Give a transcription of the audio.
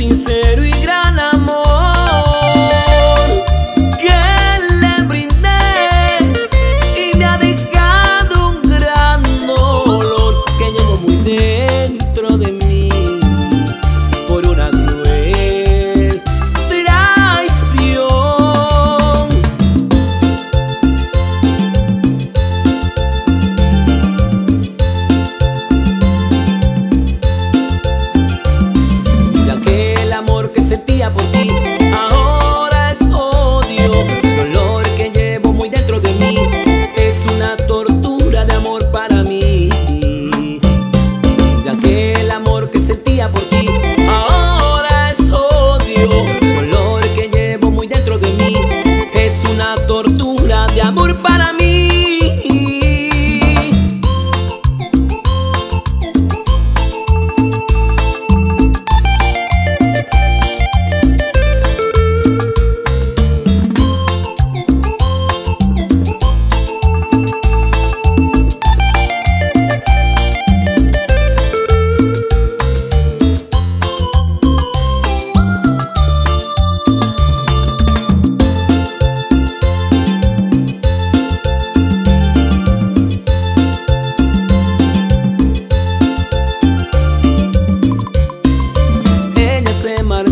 sincero y gran amor que le brindé y me ha dejado un gran dolor que llevo muy dentro de mí por una nueva. remar